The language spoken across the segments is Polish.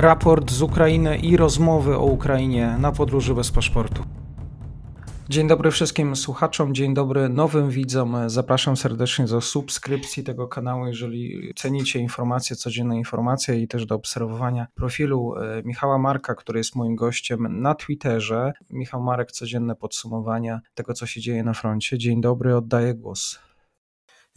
raport z Ukrainy i rozmowy o Ukrainie na podróży bez paszportu. Dzień dobry wszystkim słuchaczom, dzień dobry nowym widzom. Zapraszam serdecznie do subskrypcji tego kanału, jeżeli cenicie informacje, codzienne informacje i też do obserwowania profilu e, Michała Marka, który jest moim gościem na Twitterze. Michał Marek, codzienne podsumowania tego, co się dzieje na froncie. Dzień dobry, oddaję głos.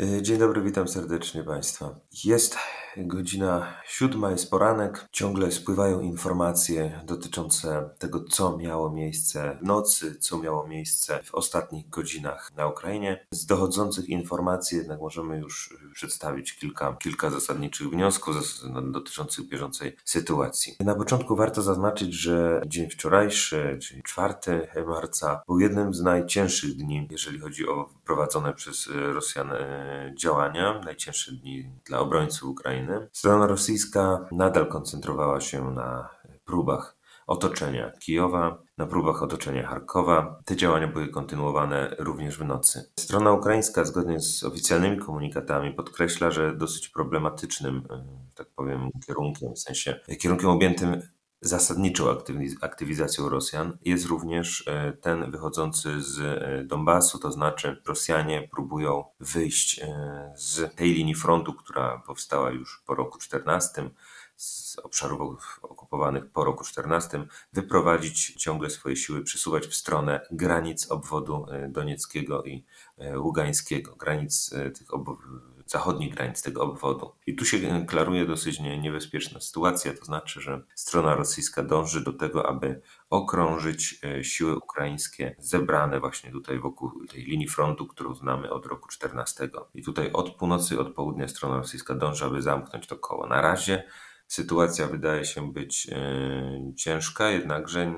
E, dzień dobry, witam serdecznie Państwa. Jest godzina siódma, jest poranek. Ciągle spływają informacje dotyczące tego, co miało miejsce w nocy, co miało miejsce w ostatnich godzinach na Ukrainie. Z dochodzących informacji jednak możemy już przedstawić kilka, kilka zasadniczych wniosków dotyczących bieżącej sytuacji. Na początku warto zaznaczyć, że dzień wczorajszy, czyli 4 marca, był jednym z najcięższych dni, jeżeli chodzi o prowadzone przez Rosjan e, działania, najcięższe dni dla obrońców Ukrainy. Strona rosyjska nadal koncentrowała się na próbach otoczenia Kijowa, na próbach otoczenia Charkowa. Te działania były kontynuowane również w nocy. Strona ukraińska, zgodnie z oficjalnymi komunikatami, podkreśla, że dosyć problematycznym, e, tak powiem, kierunkiem, w sensie kierunkiem objętym Zasadniczą aktywizacją Rosjan jest również e, ten wychodzący z e, Donbasu, to znaczy Rosjanie próbują wyjść e, z tej linii frontu, która powstała już po roku 14, z obszarów okupowanych po roku 14, wyprowadzić ciągle swoje siły, przesuwać w stronę granic obwodu donieckiego i ługańskiego, granic tych obwodów zachodnich granic tego obwodu. I tu się klaruje dosyć niebezpieczna sytuacja, to znaczy, że strona rosyjska dąży do tego, aby okrążyć e, siły ukraińskie zebrane właśnie tutaj wokół tej linii frontu, którą znamy od roku 14. I tutaj od północy, od południa strona rosyjska dąży, aby zamknąć to koło. Na razie sytuacja wydaje się być e, ciężka, jednakże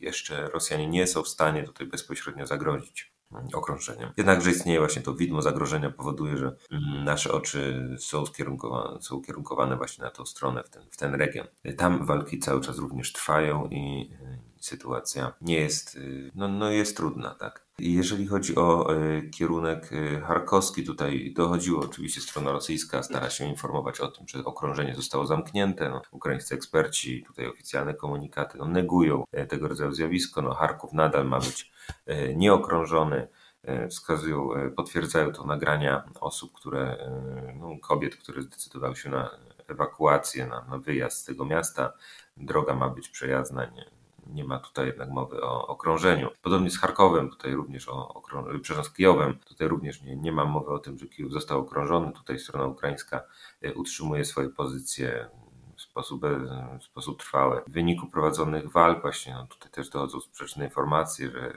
jeszcze Rosjanie nie są w stanie tutaj bezpośrednio zagrozić okrążeniem. Jednakże istnieje właśnie to widmo zagrożenia, powoduje, że mm, nasze oczy są skierunkowane, są właśnie na tą stronę, w ten, w ten region. Tam walki cały czas również trwają i y, sytuacja nie jest, y, no, no jest trudna, tak. Jeżeli chodzi o y, kierunek charkowski, tutaj dochodziło oczywiście strona rosyjska, stara się informować o tym, że okrążenie zostało zamknięte. No, ukraińscy eksperci, tutaj oficjalne komunikaty no, negują tego rodzaju zjawisko. No, Charków nadal ma być E, nieokrążony. E, wskazują, e, potwierdzają to nagrania osób, które, no, kobiet, które zdecydowały się na ewakuację, na, na wyjazd z tego miasta. Droga ma być przejazna, nie, nie ma tutaj jednak mowy o okrążeniu. Podobnie z Charkowem, tutaj również o okrążeniu, przepraszam, Kijowem, tutaj również nie, nie ma mowy o tym, że Kijów został okrążony. Tutaj strona ukraińska utrzymuje swoje pozycje sposób, w sposób trwały. W wyniku prowadzonych walk, właśnie no tutaj też dochodzą sprzeczne informacje, że e,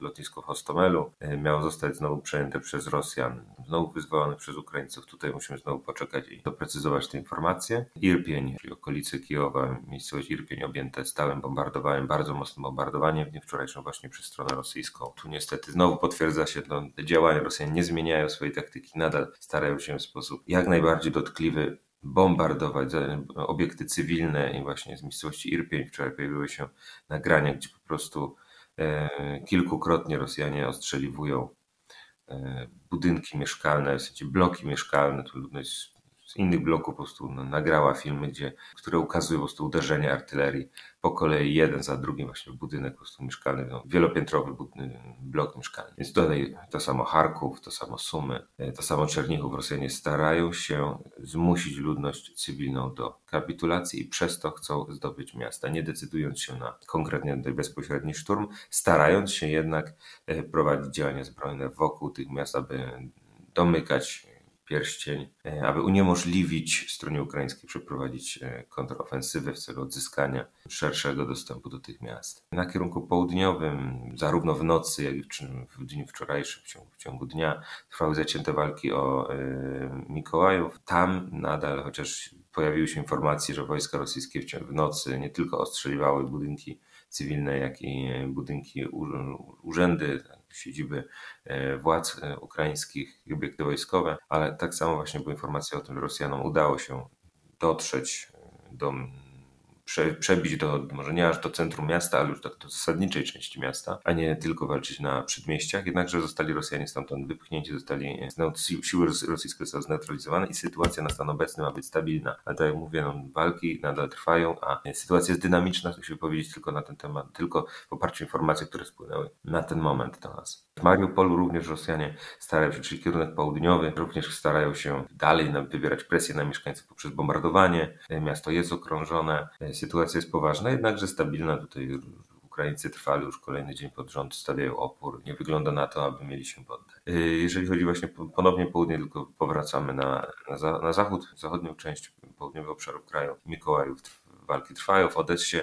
lotnisko w Hostomelu e, miało zostać znowu przejęte przez Rosjan, znowu wyzwolone przez Ukraińców. Tutaj musimy znowu poczekać i doprecyzować te informacje. Irpień, czyli okolice Kijowa, miejscowość Irpień objęte stałym bombardowaniem, bardzo mocnym bombardowaniem w dniu wczorajszym właśnie przez stronę rosyjską. Tu niestety znowu potwierdza się, no, te działania Rosjan nie zmieniają swojej taktyki, nadal starają się w sposób jak najbardziej dotkliwy bombardować obiekty cywilne i właśnie z miejscowości Irpień. Wczoraj pojawiły się nagrania, gdzie po prostu e, kilkukrotnie Rosjanie ostrzeliwują e, budynki mieszkalne, w sensie bloki mieszkalne, tu ludność innych bloków po prostu no, nagrała filmy, gdzie, które ukazują po prostu uderzenie artylerii po kolei jeden za drugim właśnie w budynek po prostu mieszkalny, no, wielopiętrowy blok mieszkalny. Więc tutaj to samo Charków, to samo Sumy, e, to samo Czernichów. Rosjanie starają się zmusić ludność cywilną do kapitulacji i przez to chcą zdobyć miasta, nie decydując się na konkretnie bezpośredni szturm, starając się jednak e, prowadzić działania zbrojne wokół tych miast, aby domykać pierścień, e, aby uniemożliwić stronie ukraińskiej przeprowadzić e, kontrofensywę w celu odzyskania szerszego dostępu do tych miast. Na kierunku południowym, zarówno w nocy, jak i w dniu wczorajszym, w ciągu, w ciągu dnia, trwały zacięte walki o e, Mikołajów. Tam nadal, chociaż pojawiły się informacje, że wojska rosyjskie w nocy nie tylko ostrzeliwały budynki cywilne, jak i budynki, urzędy, siedziby e, władz e, ukraińskich i obiekty wojskowe, ale tak samo właśnie była informacja o tym, że Rosjanom udało się dotrzeć e, do prze, przebić do, może nie aż do centrum miasta, ale już do, do zasadniczej części miasta, a nie tylko walczyć na przedmieściach. Jednakże zostali Rosjanie stamtąd wypchnięci, zostali, siły rosyjskie zostały zneutralizowane i sytuacja na stan obecny ma być stabilna. Ale tak jak mówię, no, walki nadal trwają, a sytuacja jest dynamiczna, to się powiedzieć tylko na ten temat, tylko w oparciu o informacje, które spłynęły na ten moment do nas. W Mariupolu również Rosjanie starają się, czyli kierunek południowy, również starają się dalej wywierać presję na mieszkańców poprzez bombardowanie. Miasto jest okrążone, sytuacja jest poważna, jednakże stabilna. Tutaj Ukraińcy trwali już kolejny dzień pod rząd, stawiają opór. Nie wygląda na to, aby mieli się poddać. Jeżeli chodzi właśnie ponownie południe, tylko powracamy na, na, na zachód, zachodnią część południowego obszaru kraju. Mikołajów walki trwają, w Odessie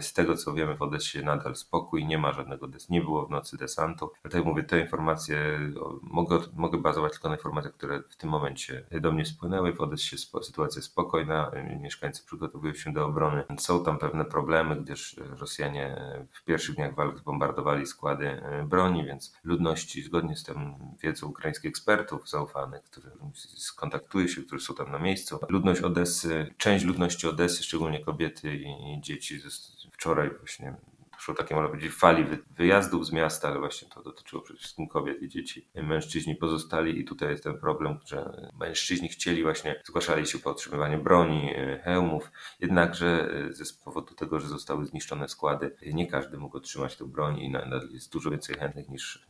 z tego co wiemy, w Odessie nadal spokój, nie ma żadnego, nie było w nocy desantu. Dlatego mówię, te informacje mogę, mogę bazować tylko na informacjach, które w tym momencie do mnie spłynęły. W Odessie sytuacja spokojna, e, mieszkańcy przygotowują się do obrony. Są tam pewne problemy, gdyż Rosjanie w pierwszych dniach walk zbombardowali składy e, broni, więc ludności, zgodnie z tym wiedzą ukraińskich ekspertów zaufanych, którzy skontaktuje się, którzy są tam na miejscu, ludność Odessy, część ludności Odessy, szczególnie kobiety i dzieci, wczoraj właśnie doszło takiej, można powiedzieć, fali wyjazdów z miasta, ale właśnie to dotyczyło przede wszystkim kobiet i dzieci. Mężczyźni pozostali i tutaj jest ten problem, że mężczyźni chcieli właśnie, zgłaszali się po otrzymywanie broni, e, hełmów, jednakże e, ze powodu tego, że zostały zniszczone składy, nie każdy mógł otrzymać tę broń i nadal jest dużo więcej chętnych niż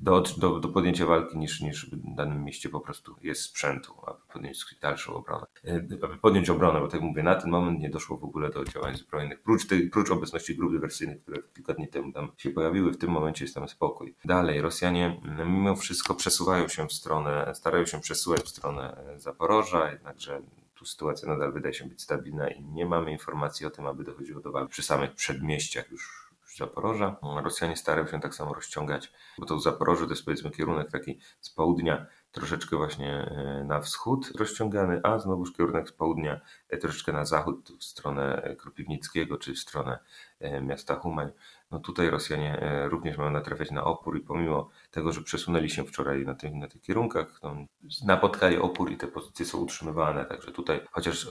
do, do, do podjęcia walki niż, niż w danym mieście po prostu jest sprzętu, aby podjąć dalszą obronę. E, aby podjąć obronę, bo tak mówię, na ten moment nie doszło w ogóle do działań zbrojnych. Prócz, tej, prócz obecności grup dywersyjnych, które kilka dni temu tam się pojawiły, w tym momencie jest tam spokój. Dalej, Rosjanie mimo wszystko przesuwają się w stronę, starają się przesuwać w stronę Zaporoża, jednakże tu sytuacja nadal wydaje się być stabilna i nie mamy informacji o tym, aby dochodziło do walki przy samych przedmieściach już Zaporoża. Rosjanie starają się tak samo rozciągać, bo to Zaporoże to jest powiedzmy kierunek taki z południa troszeczkę właśnie e, na wschód rozciągany, a znowuż kierunek z południa e, troszeczkę na zachód, w stronę Kropiwnickiego, czy w stronę e, miasta Humań. No tutaj Rosjanie również mają natrafiać na opór i pomimo tego, że przesunęli się wczoraj na, tych, na tych kierunkach, no, napotkali opór i te pozycje są utrzymywane. Także tutaj, chociaż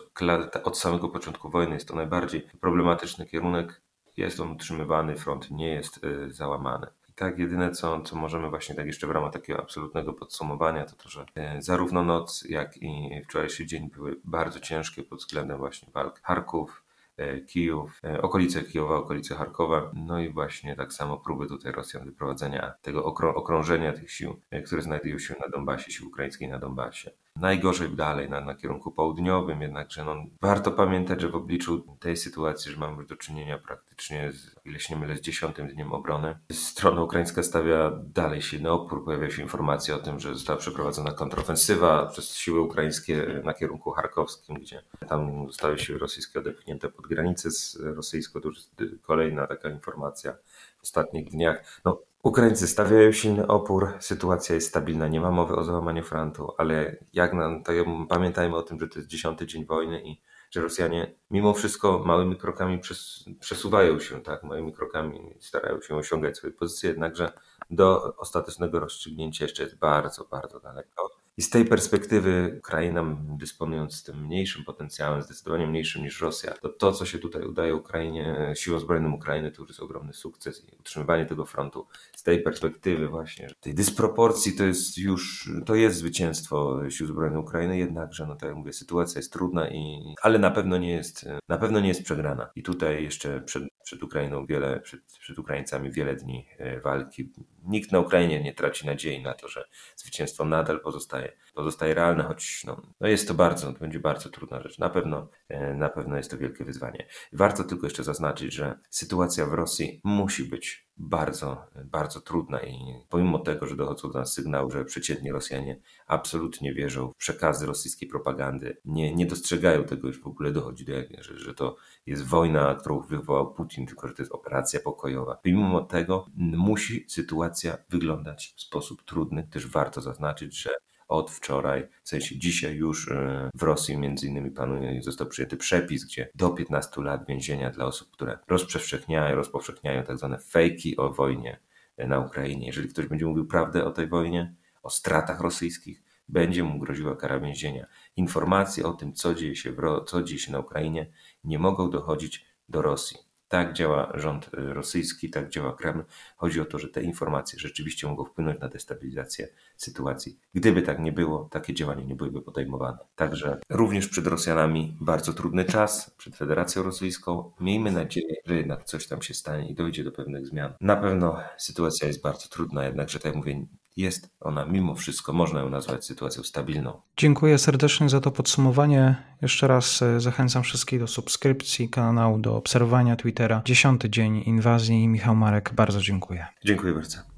od samego początku wojny jest to najbardziej problematyczny kierunek, jest on utrzymywany, front nie jest y, załamany. I tak jedyne co, co możemy właśnie tak jeszcze w ramach takiego absolutnego podsumowania, to to, że y, zarówno noc, jak i wczorajszy dzień były bardzo ciężkie pod względem właśnie walk. Charków, y, Kijów, okolice Kijowa, okolice Charkowa, no i właśnie tak samo próby tutaj Rosjan wyprowadzenia tego okrążenia tych sił, które znajdują się na Donbasie, sił ukraińskich na Donbasie najgorzej dalej na, na kierunku południowym, jednakże no, warto pamiętać, że w obliczu tej sytuacji, że mamy do czynienia praktycznie z, ile się nie mylę, z dziesiątym dniem obrony, strona ukraińska stawia dalej silny opór. Pojawia się informacja o tym, że została przeprowadzona kontrofensywa przez siły ukraińskie na kierunku charkowskim, gdzie tam zostały siły rosyjskie odepchnięte pod granicę z rosyjską. To już kolejna taka informacja w ostatnich dniach. No, Ukraińcy stawiają silny opór, sytuacja jest stabilna, nie ma mowy o załamaniu frontu, ale jak na, to pamiętajmy o tym, że to jest dziesiąty dzień wojny i że Rosjanie mimo wszystko małymi krokami przes, przesuwają się, tak, małymi krokami starają się osiągać swoje pozycje, jednakże do ostatecznego rozstrzygnięcia jeszcze jest bardzo, bardzo daleko. I z tej perspektywy Ukraina, dysponując tym mniejszym potencjałem, zdecydowanie mniejszym niż Rosja, to to, co się tutaj udaje Ukrainie, siłom zbrojnym Ukrainy, to już jest ogromny sukces i utrzymywanie tego frontu z tej perspektywy właśnie, tej dysproporcji to jest już, to jest zwycięstwo sił zbrojnych Ukrainy, jednakże, no tak jak mówię, sytuacja jest trudna, i, ale na pewno nie jest, na pewno nie jest przegrana. I tutaj jeszcze przed, przed Ukrainą wiele, przed, przed Ukraińcami wiele dni e, walki. Nikt na Ukrainie nie traci nadziei na to, że zwycięstwo nadal pozostaje pozostaje, pozostaje realne, choć no, no jest to bardzo, to będzie bardzo trudna rzecz. Na pewno, e, na pewno jest to wielkie wyzwanie. Warto tylko jeszcze zaznaczyć, że sytuacja w Rosji musi być bardzo, bardzo trudna i pomimo tego, że dochodzą do nas sygnały, że przeciętni Rosjanie absolutnie wierzą w przekazy rosyjskiej propagandy, nie, nie dostrzegają tego, że w ogóle dochodzi do że, że to jest wojna, którą wywołał Putin, tylko że to jest operacja pokojowa. Pomimo tego musi sytuacja wyglądać w sposób trudny. Też warto zaznaczyć, że od wczoraj, w sensie dzisiaj już e, w Rosji między innymi panuje, został przyjęty przepis, gdzie do 15 lat więzienia dla osób, które rozprzestrzeniają, rozpowszechniają tak zwane fejki o wojnie e, na Ukrainie. Jeżeli ktoś będzie mówił prawdę o tej wojnie, o stratach rosyjskich, będzie mu groziła kara więzienia. Informacje o tym, co dzieje się, w, co dzieje się na Ukrainie, nie mogą dochodzić do Rosji. Tak działa rząd y, rosyjski, tak działa Kreml. Chodzi o to, że te informacje rzeczywiście mogą wpłynąć na destabilizację sytuacji. Gdyby tak nie było, takie działania nie byłyby podejmowane. Także również przed Rosjanami bardzo trudny czas, przed Federacją Rosyjską. Miejmy nadzieję, że jednak coś tam się stanie i dojdzie do pewnych zmian. Na pewno sytuacja jest bardzo trudna, jednakże tak jak mówię, jest ona mimo wszystko, można ją nazwać sytuacją stabilną. Dziękuję serdecznie za to podsumowanie. Jeszcze raz e, zachęcam wszystkich do subskrypcji kanału, do obserwowania Twittera. Dziesiąty dzień inwazji. Michał Marek, bardzo dziękuję. Dziękuję bardzo.